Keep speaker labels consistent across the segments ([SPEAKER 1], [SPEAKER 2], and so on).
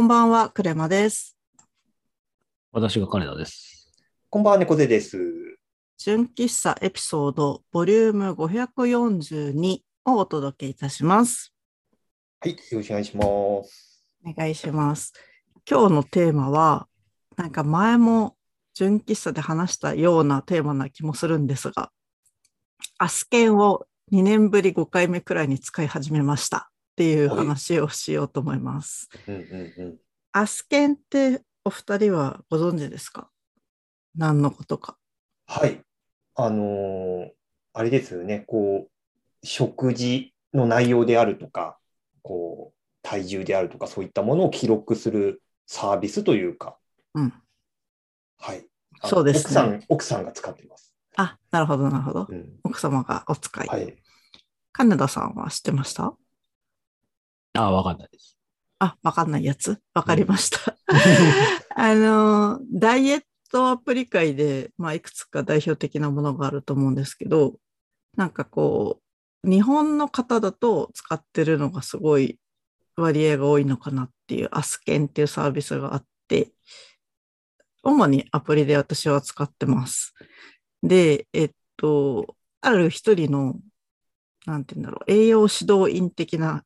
[SPEAKER 1] こんばんは、クレマです。
[SPEAKER 2] 私が金田です。
[SPEAKER 3] こんばんは、猫背です。
[SPEAKER 1] 純喫茶エピソードボリューム542をお届けいたします。
[SPEAKER 3] はい、よろしくお願いします。
[SPEAKER 1] お願いします。今日のテーマは、なんか前も純喫茶で話したようなテーマな気もするんですが、アスケンを2年ぶり5回目くらいに使い始めましたっていう話をしようと思います。
[SPEAKER 3] うんうんうん。
[SPEAKER 1] アスケンってお二人はご存知ですか？何のことか。
[SPEAKER 3] はい。あのーあれですよね、こう、食事の内容であるとか、こう、体重であるとか、そういったものを記録するサービスというか、
[SPEAKER 1] うん。
[SPEAKER 3] はい。
[SPEAKER 1] そうですね
[SPEAKER 3] 奥さん、奥さんが使っています。
[SPEAKER 1] あ、なるほど、なるほど。
[SPEAKER 3] うん。
[SPEAKER 1] 奥様がお使い。
[SPEAKER 3] はい。
[SPEAKER 1] 金田さんは知ってました？
[SPEAKER 2] ああ、わかんないです。
[SPEAKER 1] あ、わかんないやつ？わかりました。あの、ダイエットアプリ界で、まあ、いくつか代表的なものがあると思うんですけど、なんかこう、日本の方だと使ってるのがすごい割合が多いのかなっていう、アスケンっていうサービスがあって、主にアプリで私は使ってます。で、えっと、ある一人の、なんて言うんだろう、栄養指導員的な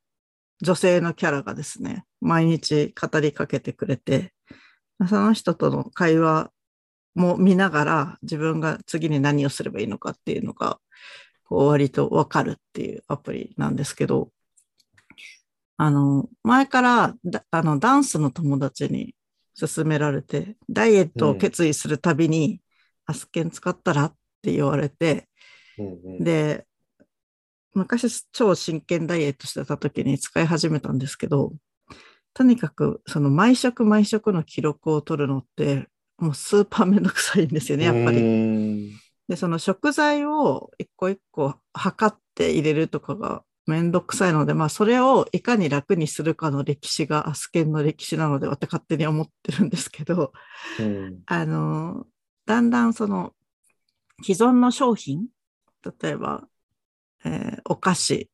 [SPEAKER 1] 女性のキャラがですね、毎日語りかけてくれて、その人との会話も見ながら自分が次に何をすればいいのかっていうのが、こう割とわかるっていうアプリなんですけど、あの、前からだあのダンスの友達に勧められて、ダイエットを決意するたびに、アスケン使ったらって言われて、
[SPEAKER 3] うんうん、
[SPEAKER 1] で、昔超真剣ダイエットしてた時に使い始めたんですけど、とにかくその毎食毎食の記録を取るのってもうスーパーめんどくさいんですよね、やっぱ
[SPEAKER 3] う
[SPEAKER 1] り。で、その食材を一個一個測って入れるとかがめんどくさいので、まあそれをいかに楽にするかの歴史がアスケンの歴史なので、私勝手に思ってるんですけど、
[SPEAKER 3] うん
[SPEAKER 1] あの、だんだんその既存の商品、例えば、えーお菓子、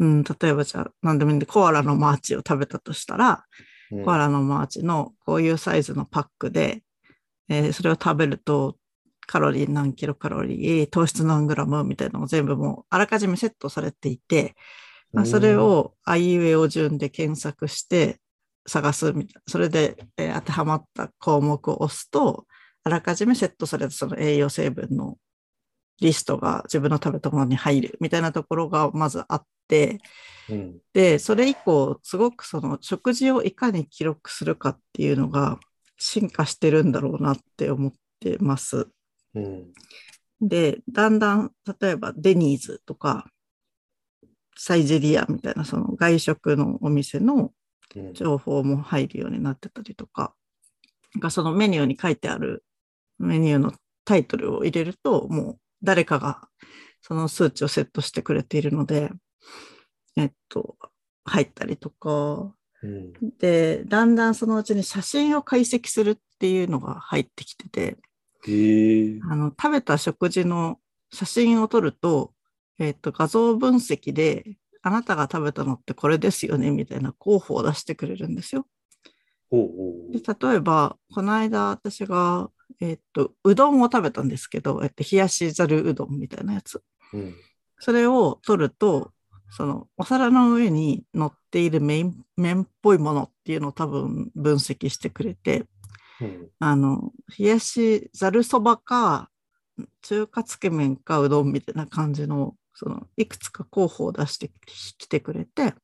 [SPEAKER 1] うん、例えばじゃあ何でもいいんで、コアラのマーチを食べたとしたら、
[SPEAKER 3] うん
[SPEAKER 1] コアラのマーチのこういうサイズのパックで、えーそれを食べるとカロリー何キロカロリー、糖質何グラムみたいなのが全部もうあらかじめセットされていて、まあ、それをあいうえお順で検索して探すみたいな。それで、えー当てはまった項目を押すと、あらかじめセットされたその栄養成分のリストが自分の食べたものに入るみたいなところがまずあって、
[SPEAKER 3] うん。
[SPEAKER 1] で、それ以降、すごくその食事をいかに記録するかっていうのが進化してるんだろうなって思ってます。
[SPEAKER 3] うん。
[SPEAKER 1] で、だんだん、例えばデニーズとか、サイゼリアみたいなその外食のお店の
[SPEAKER 3] うん。
[SPEAKER 1] 情報も入るようになってたりとか、なんかそのメニューに書いてあるメニューのタイトルを入れると、もう誰かがその数値をセットしてくれているので、えっと、入ったりとか、
[SPEAKER 3] うん。
[SPEAKER 1] で、だんだんそのうちに写真を解析するっていうのが入ってきてて、あの、食べた食事の写真を撮ると、えっと、画像分析で、あなたが食べたのってこれですよね、みたいな候補を出してくれるんですよ。
[SPEAKER 3] ほうほう。
[SPEAKER 1] で例えば、この間私が、えっと、うどんを食べたんですけど、えっと、冷やしざるうどんみたいなやつ。
[SPEAKER 3] うん
[SPEAKER 1] それを取ると、そのお皿の上に乗っている麺麺っぽいものっていうのを多分分析してくれて、
[SPEAKER 3] うん
[SPEAKER 1] あの、冷やしざるそばか、中華つけ麺かうどんみたいな感じの、その、いくつか候補を出してきてくれて、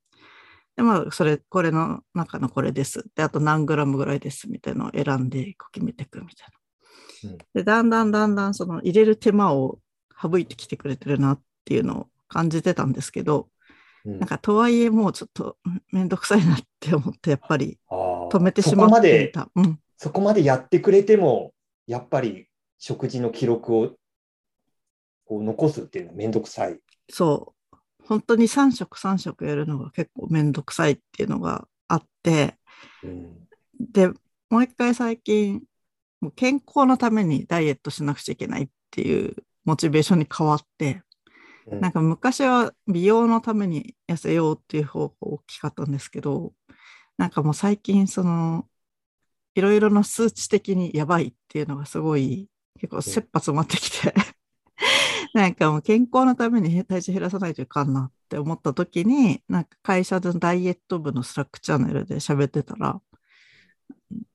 [SPEAKER 1] で、まあ、それ、これの中のこれです。で、あと何グラムぐらいですみたいなのを選んで、こう決めていくみたいな。
[SPEAKER 3] うん
[SPEAKER 1] で、だんだんだんだん、その、入れる手間を省いてきてくれてるなっていうのを感じてたんですけど、
[SPEAKER 3] うん
[SPEAKER 1] なんか、とはいえ、もうちょっとうんめんどくさいなって思って、やっぱり止めてし
[SPEAKER 3] そ
[SPEAKER 1] まっ
[SPEAKER 3] こまで
[SPEAKER 1] ていた。うん。
[SPEAKER 3] そこまでやってくれても、やっぱり食事の記録をこう残すっていうのはめんどくさい。
[SPEAKER 1] そう。本当に3食3食やるのが結構めんどくさいっていうのがあって、
[SPEAKER 3] うん
[SPEAKER 1] で、もう一回最近、もう健康のためにダイエットしなくちゃいけないっていうモチベーションに変わって、
[SPEAKER 3] うん。
[SPEAKER 1] なんか昔は美容のために痩せようっていう方が大きかったんですけど、なんかもう最近その、いろいろな数値的にやばいっていうのがすごい結構切羽詰まってきて、なんかもう健康のために体重減らさないといかんなって思った時に、なんか会社のダイエット部のスラックチャンネルで喋ってたら、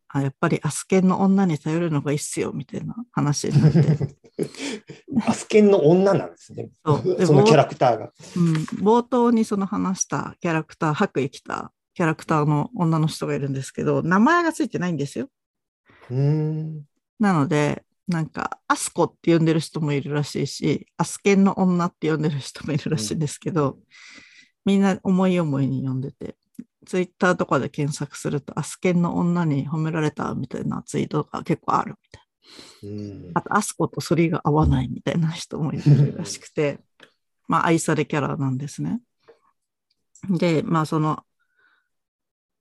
[SPEAKER 1] あやっぱりアスケンの女に頼るのがいいっすよみたいな話になって、
[SPEAKER 3] アスケンの女なんですね。
[SPEAKER 1] そうで
[SPEAKER 3] そのキャラクターが。
[SPEAKER 1] うん、冒頭にその話したキャラクター、白衣着たキャラクターの女の人がいるんですけど、名前がついてないんですよ。
[SPEAKER 3] うーん。
[SPEAKER 1] なので、なんか、アスコって呼んでる人もいるらしいし、アスケンの女って呼んでる人もいるらしいんですけど、みんな思い思いに呼んでて、ツイッターとかで検索すると、アスケンの女に褒められたみたいなツイートが結構あるみたい
[SPEAKER 3] うん
[SPEAKER 1] な。あと、アスコと反りが合わないみたいな人もいるらしくて、まあ、愛されキャラなんですね。で、まあ、その、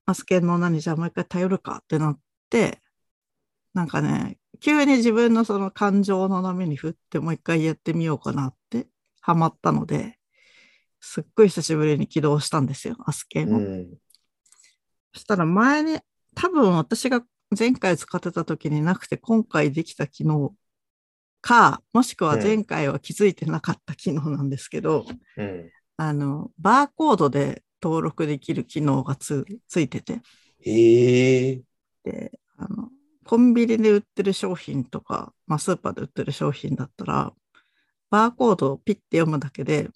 [SPEAKER 1] アスケンの女にじゃあもう一回頼るかってなって、なんかね、急に自分のその感情の波に振ってもう一回やってみようかなってハマったので、すっごい久しぶりに起動したんですよ、アスケンを。
[SPEAKER 3] うん
[SPEAKER 1] そしたら前に、多分私が前回使ってた時になくて今回できた機能か、もしくは前回は気づいてなかった機能なんですけど、
[SPEAKER 3] うん
[SPEAKER 1] あの、バーコードで登録できる機能がつついてて、
[SPEAKER 3] へえ。
[SPEAKER 1] で、あの、コンビニで売ってる商品とか、まあ、スーパーで売ってる商品だったら、バーコードをピッて読むだけで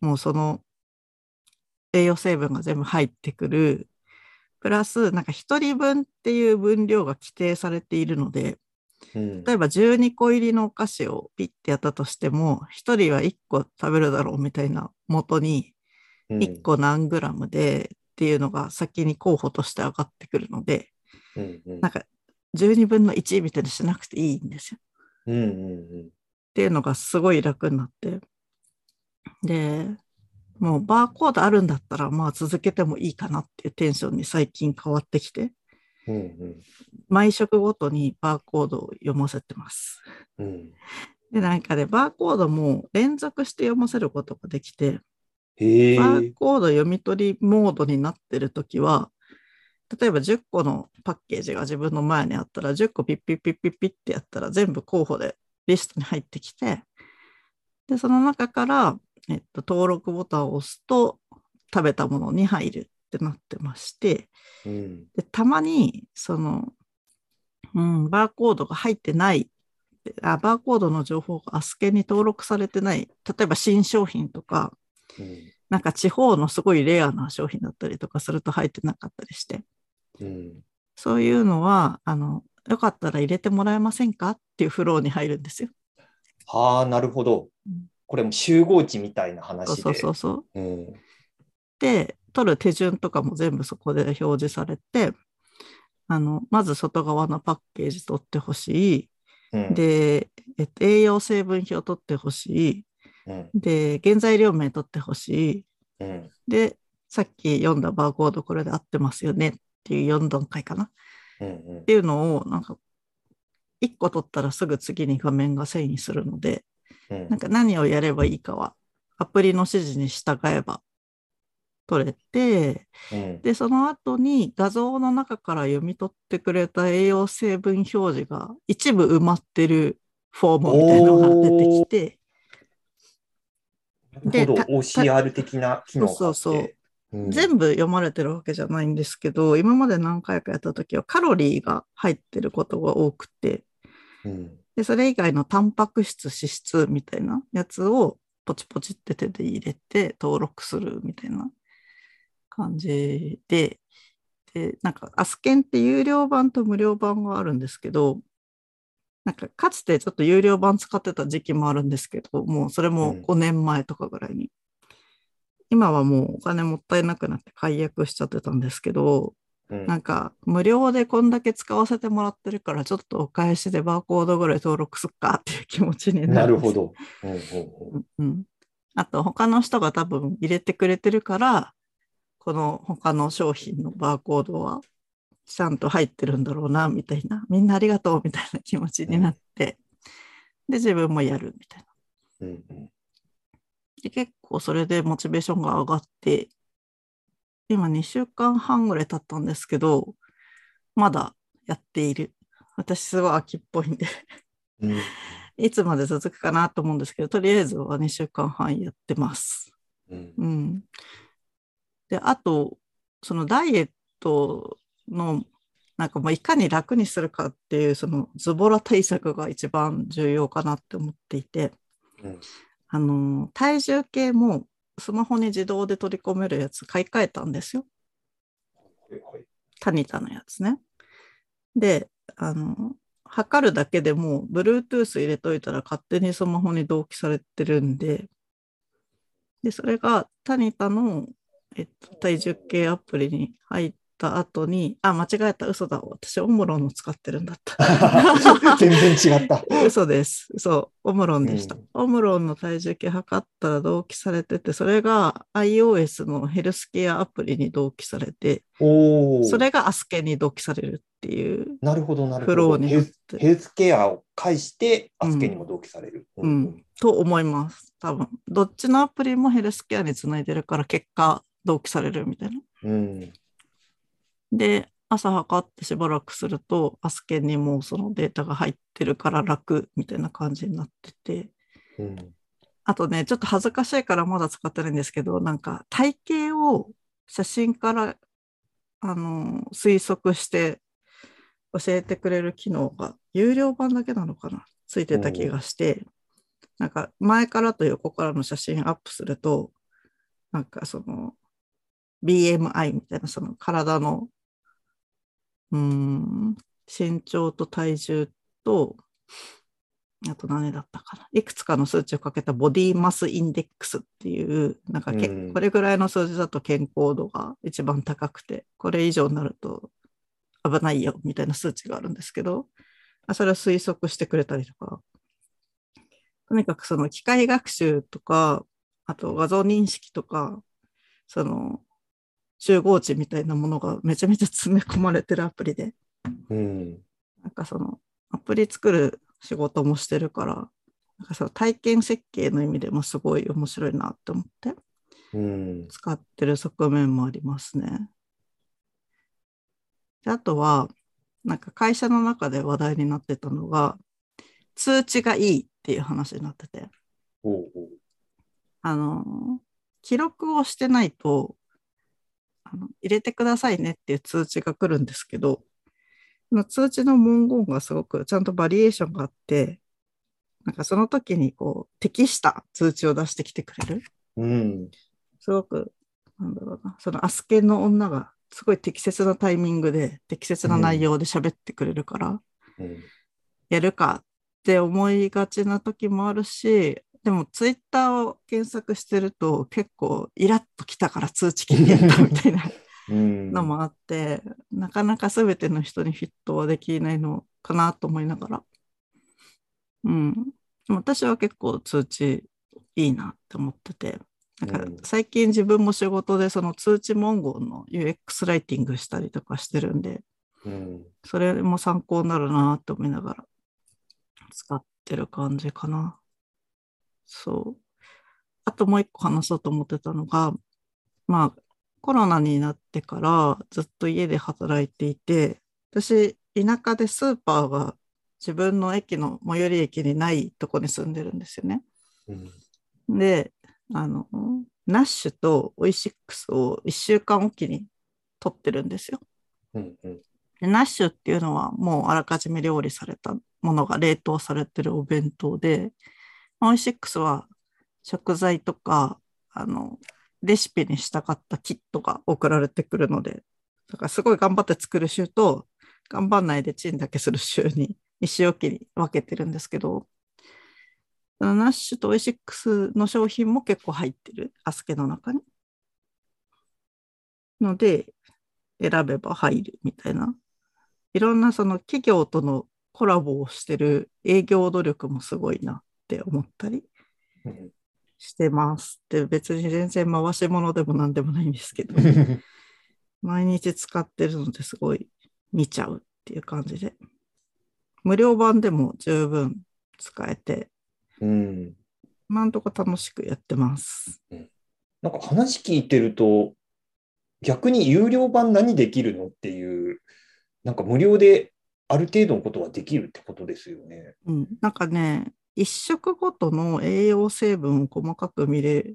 [SPEAKER 1] もうその栄養成分が全部入ってくる。プラス、なんか1人分っていう分量が規定されているので、
[SPEAKER 3] うん
[SPEAKER 1] 例えば12個入りのお菓子をピッてやったとしても、1人は1個食べるだろうみたいな元に、1個何グラムでっていうのが先に候補として上がってくるので、
[SPEAKER 3] うんうん
[SPEAKER 1] なんか12分の1みたいにしなくていいんですよ。
[SPEAKER 3] うんうん
[SPEAKER 1] っていうのがすごい楽になって。で、もうバーコードあるんだったら、まあ続けてもいいかなっていうテンションに最近変わってきて、
[SPEAKER 3] うんうん
[SPEAKER 1] 毎食ごとにバーコードを読ませてます。
[SPEAKER 3] うん
[SPEAKER 1] で、なんかね、バーコードも連続して読ませることができて。バーコード読み取りモードになってるときは、例えば10個のパッケージが自分の前にあったら、10個ピッピッピッピッピッってやったら全部候補でリストに入ってきて、で、その中から、えっと、登録ボタンを押すと食べたものに入るってなってまして、
[SPEAKER 3] うん。
[SPEAKER 1] でたまに、その、うん、バーコードが入ってない、あバーコードの情報がアスケに登録されてない、例えば新商品とか、
[SPEAKER 3] うん。
[SPEAKER 1] なんか地方のすごいレアな商品だったりとかすると入ってなかったりして、
[SPEAKER 3] うん。
[SPEAKER 1] そういうのは、あの、よかったら入れてもらえませんか？っていうフローに入るんですよ。
[SPEAKER 3] はあ、なるほど。
[SPEAKER 1] うん。
[SPEAKER 3] これも集合値みたいな話で。
[SPEAKER 1] そうそうそう。
[SPEAKER 3] うん
[SPEAKER 1] で、取る手順とかも全部そこで表示されて、あの、まず外側のパッケージ取ってほしい。
[SPEAKER 3] うん
[SPEAKER 1] で、えっと、栄養成分表取ってほし
[SPEAKER 3] うん
[SPEAKER 1] い。で、原材料名取ってほしい。
[SPEAKER 3] うん
[SPEAKER 1] で、さっき読んだバーコードこれで合ってますよねっていう4段階かな。っ
[SPEAKER 3] うんうん
[SPEAKER 1] ていうのを、なんか、1個取ったらすぐ次に画面が遷移するので、
[SPEAKER 3] うん。
[SPEAKER 1] なんか何をやればいいかは、アプリの指示に従えば取れて、
[SPEAKER 3] うん。
[SPEAKER 1] で、その後に画像の中から読み取ってくれた栄養成分表示が一部埋まってるフォームみたいなのが出てきて、
[SPEAKER 3] なるほど。
[SPEAKER 1] でた
[SPEAKER 3] OCR 的な機能
[SPEAKER 1] そうそう。う
[SPEAKER 3] ん。
[SPEAKER 1] 全部読まれてるわけじゃないんですけど、今まで何回かやった時はカロリーが入ってることが多くて、
[SPEAKER 3] うん
[SPEAKER 1] で、それ以外のタンパク質、脂質みたいなやつをポチポチって手で入れて登録するみたいな感じで、で、なんかアスケンって有料版と無料版があるんですけど、なんかかつてちょっと有料版使ってた時期もあるんですけど、もうそれも
[SPEAKER 3] うん
[SPEAKER 1] 5年前とかぐらいに。今はもうお金もったいなくなって解約しちゃってたんですけど、
[SPEAKER 3] うん
[SPEAKER 1] なんか無料でこんだけ使わせてもらってるから、ちょっとお返しでバーコードぐらい登録すっかっていう気持ちになる。
[SPEAKER 3] なるほど。うんうんうん
[SPEAKER 1] うん。うん。あと他の人が多分入れてくれてるから、この他の商品のバーコードはちゃんと入ってるんだろうな、みたいな。みんなありがとうみたいな気持ちになって、で、自分もやるみたいな。
[SPEAKER 3] うんうん
[SPEAKER 1] で、結構それでモチベーションが上がって、今2週間半ぐらい経ったんですけど、まだやっている。私すごい秋っぽいんで、
[SPEAKER 3] うん
[SPEAKER 1] いつまで続くかなと思うんですけど、とりあえずは2週間半やってます。
[SPEAKER 3] うん
[SPEAKER 1] うん。で、あと、そのダイエットの、なんかもういかに楽にするかっていう、そのズボラ対策が一番重要かなって思っていて、
[SPEAKER 3] うん
[SPEAKER 1] あの、体重計もスマホに自動で取り込めるやつ買い替えたんですよ。タニタのやつね。で、あの、測るだけでも、Bluetooth 入れといたら勝手にスマホに同期されてるんで、で、それがタニタの、えっと、体重計アプリに入った後に、あ、間違えた、嘘だ。私、オムロンの使ってるんだった。
[SPEAKER 3] 全然違った。
[SPEAKER 1] 嘘です。そう、オムロンでした。
[SPEAKER 3] うん
[SPEAKER 1] オムロンの体重計測ったら同期されてて、それが iOS のヘルスケアアプリに同期されて、
[SPEAKER 3] おお。
[SPEAKER 1] それがアスケに同期されるっていう
[SPEAKER 3] なるほど、なるほ
[SPEAKER 1] フロー
[SPEAKER 3] ど。ヘルスケアを介して、アスケにも同期される。
[SPEAKER 1] うん、と思います。多分。どっちのアプリもヘルスケアにつないでるから結果同期されるみたいな。
[SPEAKER 3] うん。
[SPEAKER 1] で、朝測ってしばらくすると、アスケにもそのデータが入ってるから楽みたいな感じになってて。
[SPEAKER 3] うん。
[SPEAKER 1] あとね、ちょっと恥ずかしいからまだ使ってないんですけど、なんか体型を写真からあの推測して教えてくれる機能が有料版だけなのかな？ついてた気がして、なんか前からと横からの写真アップすると、なんかその BMI みたいなその体のうーん。身長と体重とあと何だったかな。いくつかの数値をかけたボディマスインデックスっていう、なんかけ、
[SPEAKER 3] うん。
[SPEAKER 1] これぐらいの数字だと健康度が一番高くて、これ以上になると危ないよみたいな数値があるんですけど、あそれを推測してくれたりとか、とにかくその機械学習とか、あと画像認識とか、その集合値みたいなものがめちゃめちゃ詰め込まれてるアプリで、
[SPEAKER 3] うん。
[SPEAKER 1] なんかそのアプリ作る仕事もしてるから、なんかその体験設計の意味でもすごい面白いなって思って
[SPEAKER 3] うん。
[SPEAKER 1] 使ってる側面もありますね。であとは、なんか会社の中で話題になってたのが、通知がいいっていう話になってて、
[SPEAKER 3] おうおう
[SPEAKER 1] あの、記録をしてないと、あの入れてくださいねっていう通知が来るんですけど、その通知の文言がすごくちゃんとバリエーションがあって、なんかその時にこう適した通知を出してきてくれる。
[SPEAKER 3] うん。
[SPEAKER 1] すごく、なんだろうな、そのアスケンの女がすごい適切なタイミングで適切な内容で喋ってくれるから、
[SPEAKER 3] うん。
[SPEAKER 1] やるかって思いがちな時もあるし、でもツイッターを検索してると結構イラッときたから通知切ってたみたいな
[SPEAKER 3] うん。
[SPEAKER 1] のもあって、なかなか全ての人にフィットはできないのかなと思いながら。うん。私は結構通知いいなって思ってて、なんか
[SPEAKER 3] うん
[SPEAKER 1] 最近自分も仕事でその通知文言の UX ライティングしたりとかしてるんで、
[SPEAKER 3] うん。
[SPEAKER 1] それも参考になるなって思いながら使ってる感じかな。そう。あともう一個話そうと思ってたのが、まあコロナになってからずっと家で働いていて、私田舎でスーパーが自分の駅の最寄り駅にないとこに住んでるんですよね。
[SPEAKER 3] うん。
[SPEAKER 1] で、あの、ナッシュとオイシックスを1週間おきに取ってるんですよ。
[SPEAKER 3] うん。うん。
[SPEAKER 1] でナッシュっていうのはもうあらかじめ料理されたものが冷凍されてるお弁当で、オイシックスは食材とか、あの、レシピに従ったキットが送られてくるので、だからすごい頑張って作る週と、頑張んないでチンだけする週に、一週おきに分けてるんですけど、ナッシュとオイシックスの商品も結構入ってる、あすけんの中に。ので、選べば入るみたいな。いろんなその企業とのコラボをしてる営業努力もすごいなって思ったり
[SPEAKER 3] うん
[SPEAKER 1] してますって別に全然回し物でも何でもないんですけど、毎日使ってるのですごい見ちゃうっていう感じで。無料版でも十分使えて、
[SPEAKER 3] うん。
[SPEAKER 1] 今んとこ楽しくやってます。
[SPEAKER 3] なんか話聞いてると、逆に有料版何できるのっていう、なんか無料である程度のことはできるってことですよね。
[SPEAKER 1] うん、なんかね、一食ごとの栄養成分を細かく見れ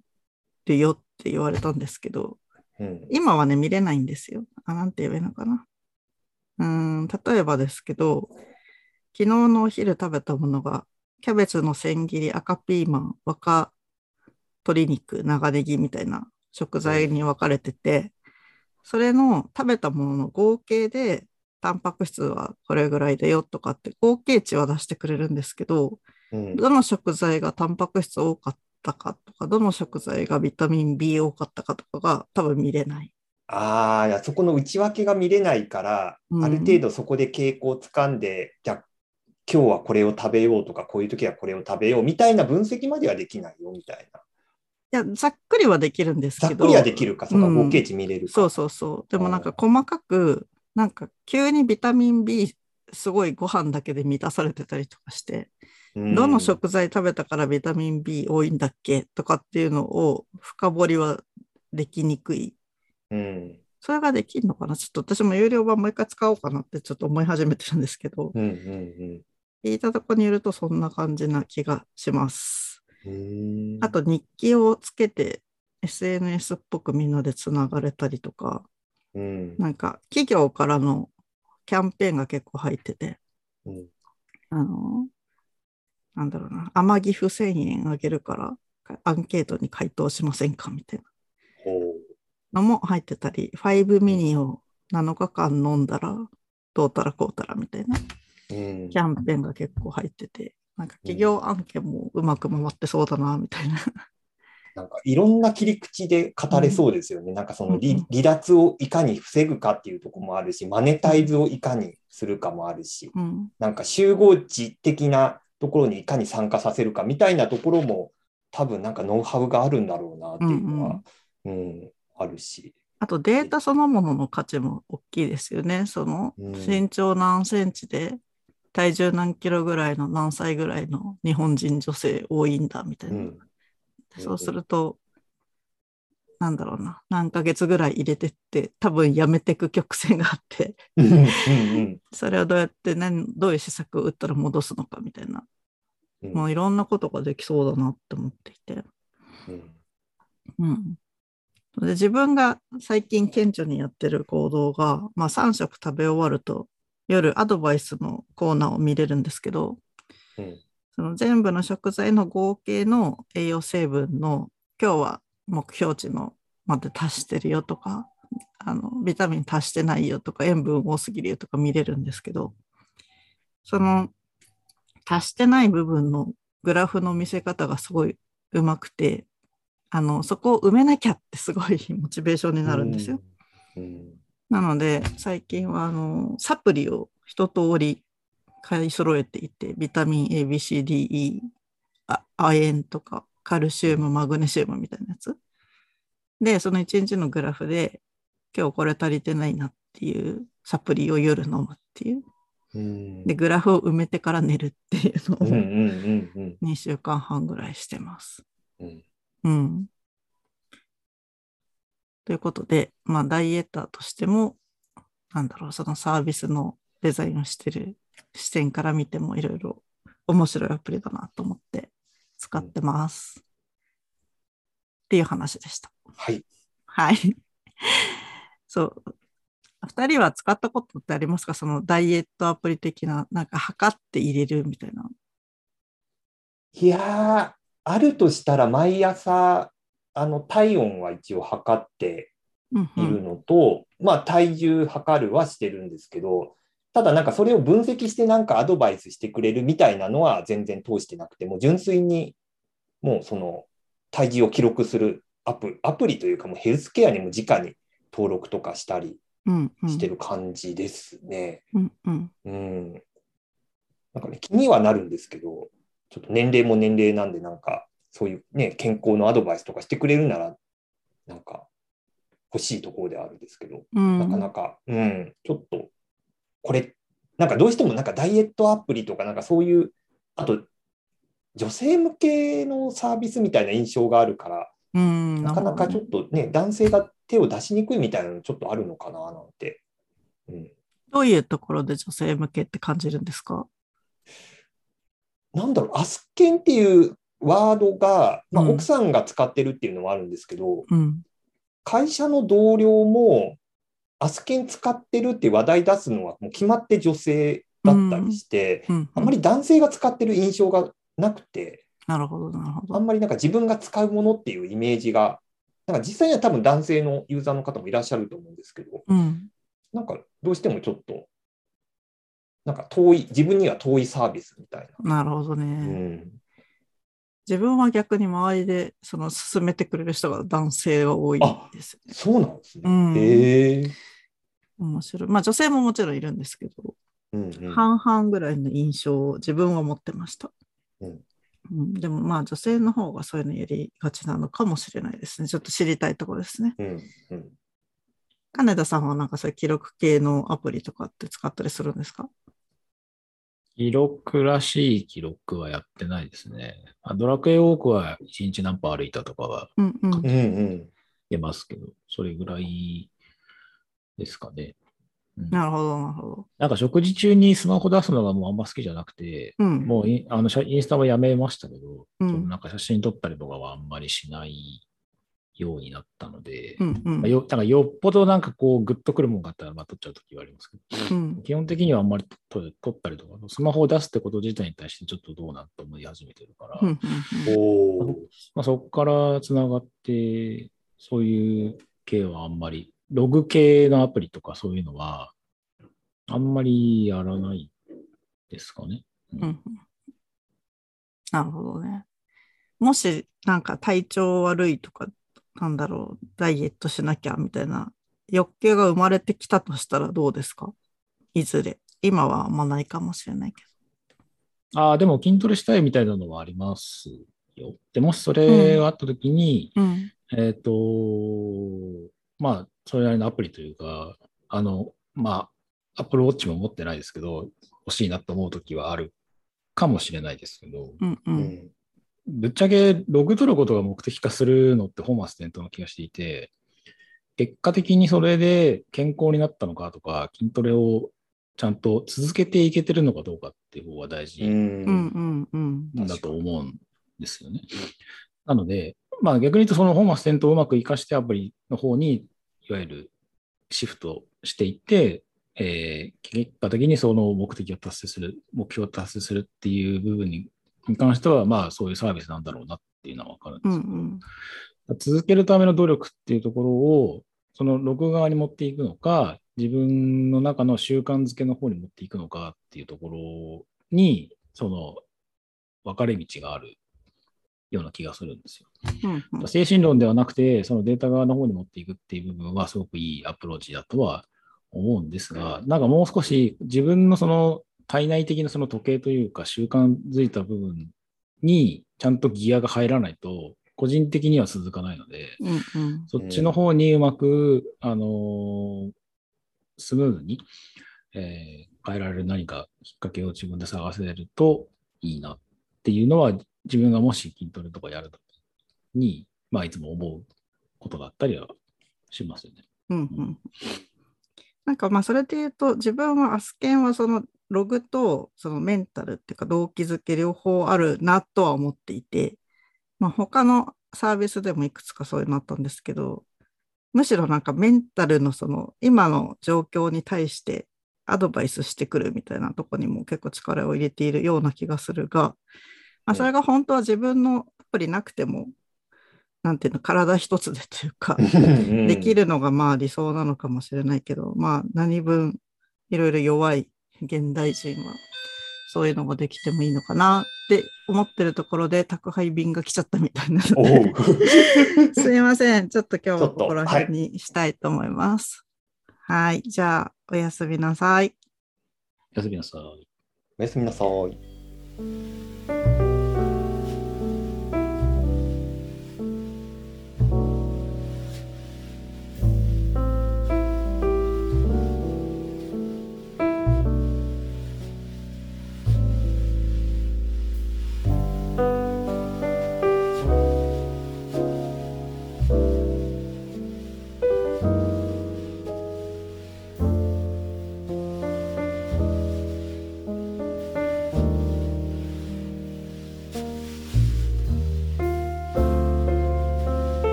[SPEAKER 1] るよって言われたんですけど、
[SPEAKER 3] うん。
[SPEAKER 1] 今はね、見れないんですよ。あ、なんて言えばいいのかな。うーん、例えばですけど、昨日のお昼食べたものが、キャベツの千切り、赤ピーマン、若鶏肉、長ネギみたいな食材に分かれてて、それの食べたものの合計で、タンパク質はこれぐらいだよとかって合計値は出してくれるんですけど、
[SPEAKER 3] うん、
[SPEAKER 1] どの食材がタンパク質多かったかとか、どの食材がビタミン B 多かったかとかが多分見れない。
[SPEAKER 3] ああ、いやそこの内訳が見れないから、
[SPEAKER 1] うん
[SPEAKER 3] ある程度そこで傾向をつかんで、じゃあ今日はこれを食べようとか、こういう時はこれを食べようみたいな分析まではできないよみたいな。
[SPEAKER 1] いや、ざっくりはできるんですけど。
[SPEAKER 3] ざっくりはできるか、その
[SPEAKER 1] うん
[SPEAKER 3] 合計値見れるか。
[SPEAKER 1] そうそうそう。でもなんか細かく、なんか急にビタミン B すごいご飯だけで満たされてたりとかして、
[SPEAKER 3] うん。
[SPEAKER 1] どの食材食べたからビタミン B 多いんだっけとかっていうのを深掘りはできにくい。
[SPEAKER 3] うん。
[SPEAKER 1] それができるのかな？ちょっと私も有料版もう一回使おうかなってちょっと思い始めてるんですけど、
[SPEAKER 3] うんうん
[SPEAKER 1] 聞いたとこによるとそんな感じな気がします。
[SPEAKER 3] うん。うん
[SPEAKER 1] あと日記をつけて SNS っぽくみんなでつながれたりとか、
[SPEAKER 3] うん。
[SPEAKER 1] なんか企業からのキャンペーンが結構入ってて、
[SPEAKER 3] うん。
[SPEAKER 1] あの、なんだろうな、天城府1000円あげるから、アンケートに回答しませんかみたいな。のも入ってたり、5ミニを7日間飲んだら、どうたらこうたらみたいな。
[SPEAKER 3] うん。
[SPEAKER 1] キャンペーンが結構入ってて、なんか企業案件もうまく回ってそうだな、みたいな。
[SPEAKER 3] なんかいろんな切り口で語れそうですよね。なんかその離脱をいかに防ぐかっていうところもあるし、マネタイズをいかにするかもあるし、
[SPEAKER 1] うん。
[SPEAKER 3] なんか集合値的なところにいかに参加させるかみたいなところも多分なんかノウハウがあるんだろうなっていうのは、うんあるし。
[SPEAKER 1] あとデータそのものの価値も大きいですよね。その
[SPEAKER 3] うん
[SPEAKER 1] 身長何センチで体重何キロぐらいの何歳ぐらいの日本人女性多いんだみたいうな。
[SPEAKER 3] ん
[SPEAKER 1] そうすると、なんだろうな、何ヶ月ぐらい入れてって多分やめていく曲線があって、それをどうやって何、どういう施策を打ったら戻すのかみたいな、
[SPEAKER 3] うん。
[SPEAKER 1] まあいろんなことができそうだなって思っていて。
[SPEAKER 3] うん。
[SPEAKER 1] うん。で自分が最近顕著にやってる行動が、まあ、3食食べ終わると夜アドバイスのコーナーを見れるんですけど、
[SPEAKER 3] うん
[SPEAKER 1] その全部の食材の合計の栄養成分の今日は目標値のまで達してるよとかあのビタミン達してないよとか塩分多すぎるよとか見れるんですけどその達してない部分のグラフの見せ方がすごいうまくてあのそこを埋めなきゃってすごいモチベーションになるんですよ。。
[SPEAKER 3] うん
[SPEAKER 1] なので最近はあのサプリを一通り買い揃えていてビタミン A、B、C、D、E、あ亜鉛とかカルシウム、マグネシウムみたいなやつ。で、その一日のグラフで今日これ足りてないなっていうサプリを夜飲むっていう。
[SPEAKER 3] うん
[SPEAKER 1] で、グラフを埋めてから寝るっていうのを
[SPEAKER 3] うんうんうんうん
[SPEAKER 1] 2週間半ぐらいしてます。
[SPEAKER 3] うん
[SPEAKER 1] うん。ということで、まあ、ダイエッターとしても、なんだろう、そのサービスのデザインをしてる視点から見てもいろいろ面白いアプリだなと思って使ってます。っていう話でした。
[SPEAKER 3] はい。
[SPEAKER 1] はい。そう。二人は使ったことってありますか？そのダイエットアプリ的な、なんか測って入れるみたいな。
[SPEAKER 3] いやー、あるとしたら毎朝、あの体温は一応測って
[SPEAKER 1] うんう
[SPEAKER 3] いる
[SPEAKER 1] ん。
[SPEAKER 3] のと、まあ体重測るはしてるんですけど、ただなんかそれを分析してなんかアドバイスしてくれるみたいなのは全然通してなくて、もう純粋にもうその体重を記録するアプアプリというかもうヘルスケアにも直に登録とかしたり。してる感じですね。
[SPEAKER 1] うんうん。
[SPEAKER 3] うん。なんかね、気にはなるんですけど、ちょっと年齢も年齢なんで、なんか、そういうね、健康のアドバイスとかしてくれるなら、なんか、欲しいところではあるんですけど、
[SPEAKER 1] うん。
[SPEAKER 3] なかなか、うん、ちょっと、これ、なんかどうしてもなんかダイエットアプリとか、なんかそういう、あと、女性向けのサービスみたいな印象があるから、
[SPEAKER 1] うん、
[SPEAKER 3] なかなかちょ
[SPEAKER 1] っ
[SPEAKER 3] っとね、男性が手を出しにくいみたいなのちょっとあるのかななんて。うん、
[SPEAKER 1] どういうところで女性向けって感じるんですか？
[SPEAKER 3] なんだろう、アスケンっていうワードが、まあ、
[SPEAKER 1] うん
[SPEAKER 3] 奥さんが使ってるっていうのもあるんですけど、
[SPEAKER 1] うん。
[SPEAKER 3] 会社の同僚も、アスケン使ってるって話題出すのはもう決まって女性だったりして、
[SPEAKER 1] うん。
[SPEAKER 3] あんまり男性が使ってる印象がなくて、
[SPEAKER 1] なるほど、なるほど。
[SPEAKER 3] あんまりなんか自分が使うものっていうイメージが、なんか実際には多分男性のユーザーの方もいらっしゃると思うんですけど、
[SPEAKER 1] うん。
[SPEAKER 3] なんかどうしてもちょっと、なんか遠い、自分には遠いサービスみたいな。
[SPEAKER 1] なるほどね。
[SPEAKER 3] うん、
[SPEAKER 1] 自分は逆に周りでその進めてくれる人が男性が多いですね。
[SPEAKER 3] そうなんですね。
[SPEAKER 1] うん
[SPEAKER 3] へえ。
[SPEAKER 1] 面白い。まあ女性ももちろんいるんですけど、
[SPEAKER 3] うんうん
[SPEAKER 1] 半々ぐらいの印象を自分は持ってました。
[SPEAKER 3] うん
[SPEAKER 1] うんでもまあ女性の方がそういうのやりがちなのかもしれないですね。ちょっと知りたいところですね。
[SPEAKER 3] うんうん
[SPEAKER 1] 金田さんはなんかそういう記録系のアプリとかって使ったりするんですか？
[SPEAKER 2] 記録らしい記録はやってないですね。あドラクエウォークは1日何歩歩いたとかは
[SPEAKER 1] うんうん。
[SPEAKER 3] うんうん
[SPEAKER 2] 出ますけど、それぐらいですかね。うん
[SPEAKER 1] なるほど、なるほど。
[SPEAKER 2] なんか食事中にスマホ出すのがもうあんま好きじゃなくて、
[SPEAKER 1] うん。
[SPEAKER 2] もうインあの写インスタはやめましたけど、
[SPEAKER 1] うん
[SPEAKER 2] そのなんか写真撮ったりとかはあんまりしないようになったので、
[SPEAKER 1] うんうん。
[SPEAKER 2] まあ、よなんかよっぽどなんかこうグッとくるもんがあったらまあ撮っちゃうときはありますけど、
[SPEAKER 1] うん。
[SPEAKER 2] 基本的にはあんまり撮撮ったりとか、スマホを出すってこと自体に対してちょっとどうなんと思い始めてるから、
[SPEAKER 1] うんうん
[SPEAKER 2] まあ、そこからつながって、そういう系はあんまり、ログ系のアプリとかそういうのは、あんまりやらないですかね。
[SPEAKER 1] うんうん。なるほどね。もしなんか体調悪いとか、なんだろう、ダイエットしなきゃみたいな欲求が生まれてきたとしたらどうですか？いずれ。今はあんまないかもしれないけ
[SPEAKER 2] ああ、でも筋トレしたいみたいなのはありますよ。でもしそれがあったときに、
[SPEAKER 1] ど。うん。
[SPEAKER 2] えっ、と、まあ、それなりのアプリというか、あの、まあ、Apple Watch も持ってないですけど、欲しいなと思うときはあるかもしれないですけど、
[SPEAKER 1] うんう。
[SPEAKER 3] うんん
[SPEAKER 2] ぶっちゃけログ取ることが目的化するのって本末転倒な気がしていて、結果的にそれで健康になったのかとか、筋トレをちゃんと続けていけてるのかどうかっていう方が大事。なんだと思うんですよね。なので、まあ逆に言うとその本末転倒をうまく活かしてアプリの方にいわゆるシフトしていって、えー結果的にその目的を達成する、目標を達成するっていう部分にに関しては、まあそういうサービスなんだろうなっていうのはわかるんで
[SPEAKER 1] うん
[SPEAKER 2] すけど、
[SPEAKER 1] うん。
[SPEAKER 2] 続けるための努力っていうところを、その録側に持っていくのか、自分の中の習慣づけの方に持っていくのかっていうところに、その分かれ道があるような気がするんですよ。
[SPEAKER 1] うんうん
[SPEAKER 2] 精神論ではなくて、そのデータ側の方に持っていくっていう部分はすごくいいアプローチだとは思うんですが、なんかもう少し自分のその体内的なその時計というか習慣づいた部分にちゃんとギアが入らないと、個人的には続かないので、
[SPEAKER 1] うんうん。
[SPEAKER 2] そっちの方にうまく、あのースムーズに、えー変えられる何かきっかけを自分で探せるといいなっていうのは、自分がもし筋トレとかやるときに、まあ、いつも思うことだったりはしますよね。
[SPEAKER 1] うんうん。なんかまあそれで言うと自分はアスケンはそのログとそのメンタルっていうか動機づけ両方あるなとは思っていて、まあ、他のサービスでもいくつかそういうのあったんですけどむしろなんかメンタルのその今の状況に対してアドバイスしてくるみたいなとこにも結構力を入れているような気がするが、まあ、それが本当は自分のアプリなくてもなんていうの体一つでというかできるのがまあ理想なのかもしれないけど、まあ何分いろいろ弱い現代人はそういうのができてもいいのかなって思ってるところで宅配便が来ちゃったみたいな
[SPEAKER 3] お
[SPEAKER 1] ので
[SPEAKER 3] う
[SPEAKER 1] すいません。ちょっと今日はここら辺にしたいと思います。はい、じゃあおやすみなさい。
[SPEAKER 2] おやすみなさい。
[SPEAKER 3] おやすみなさい。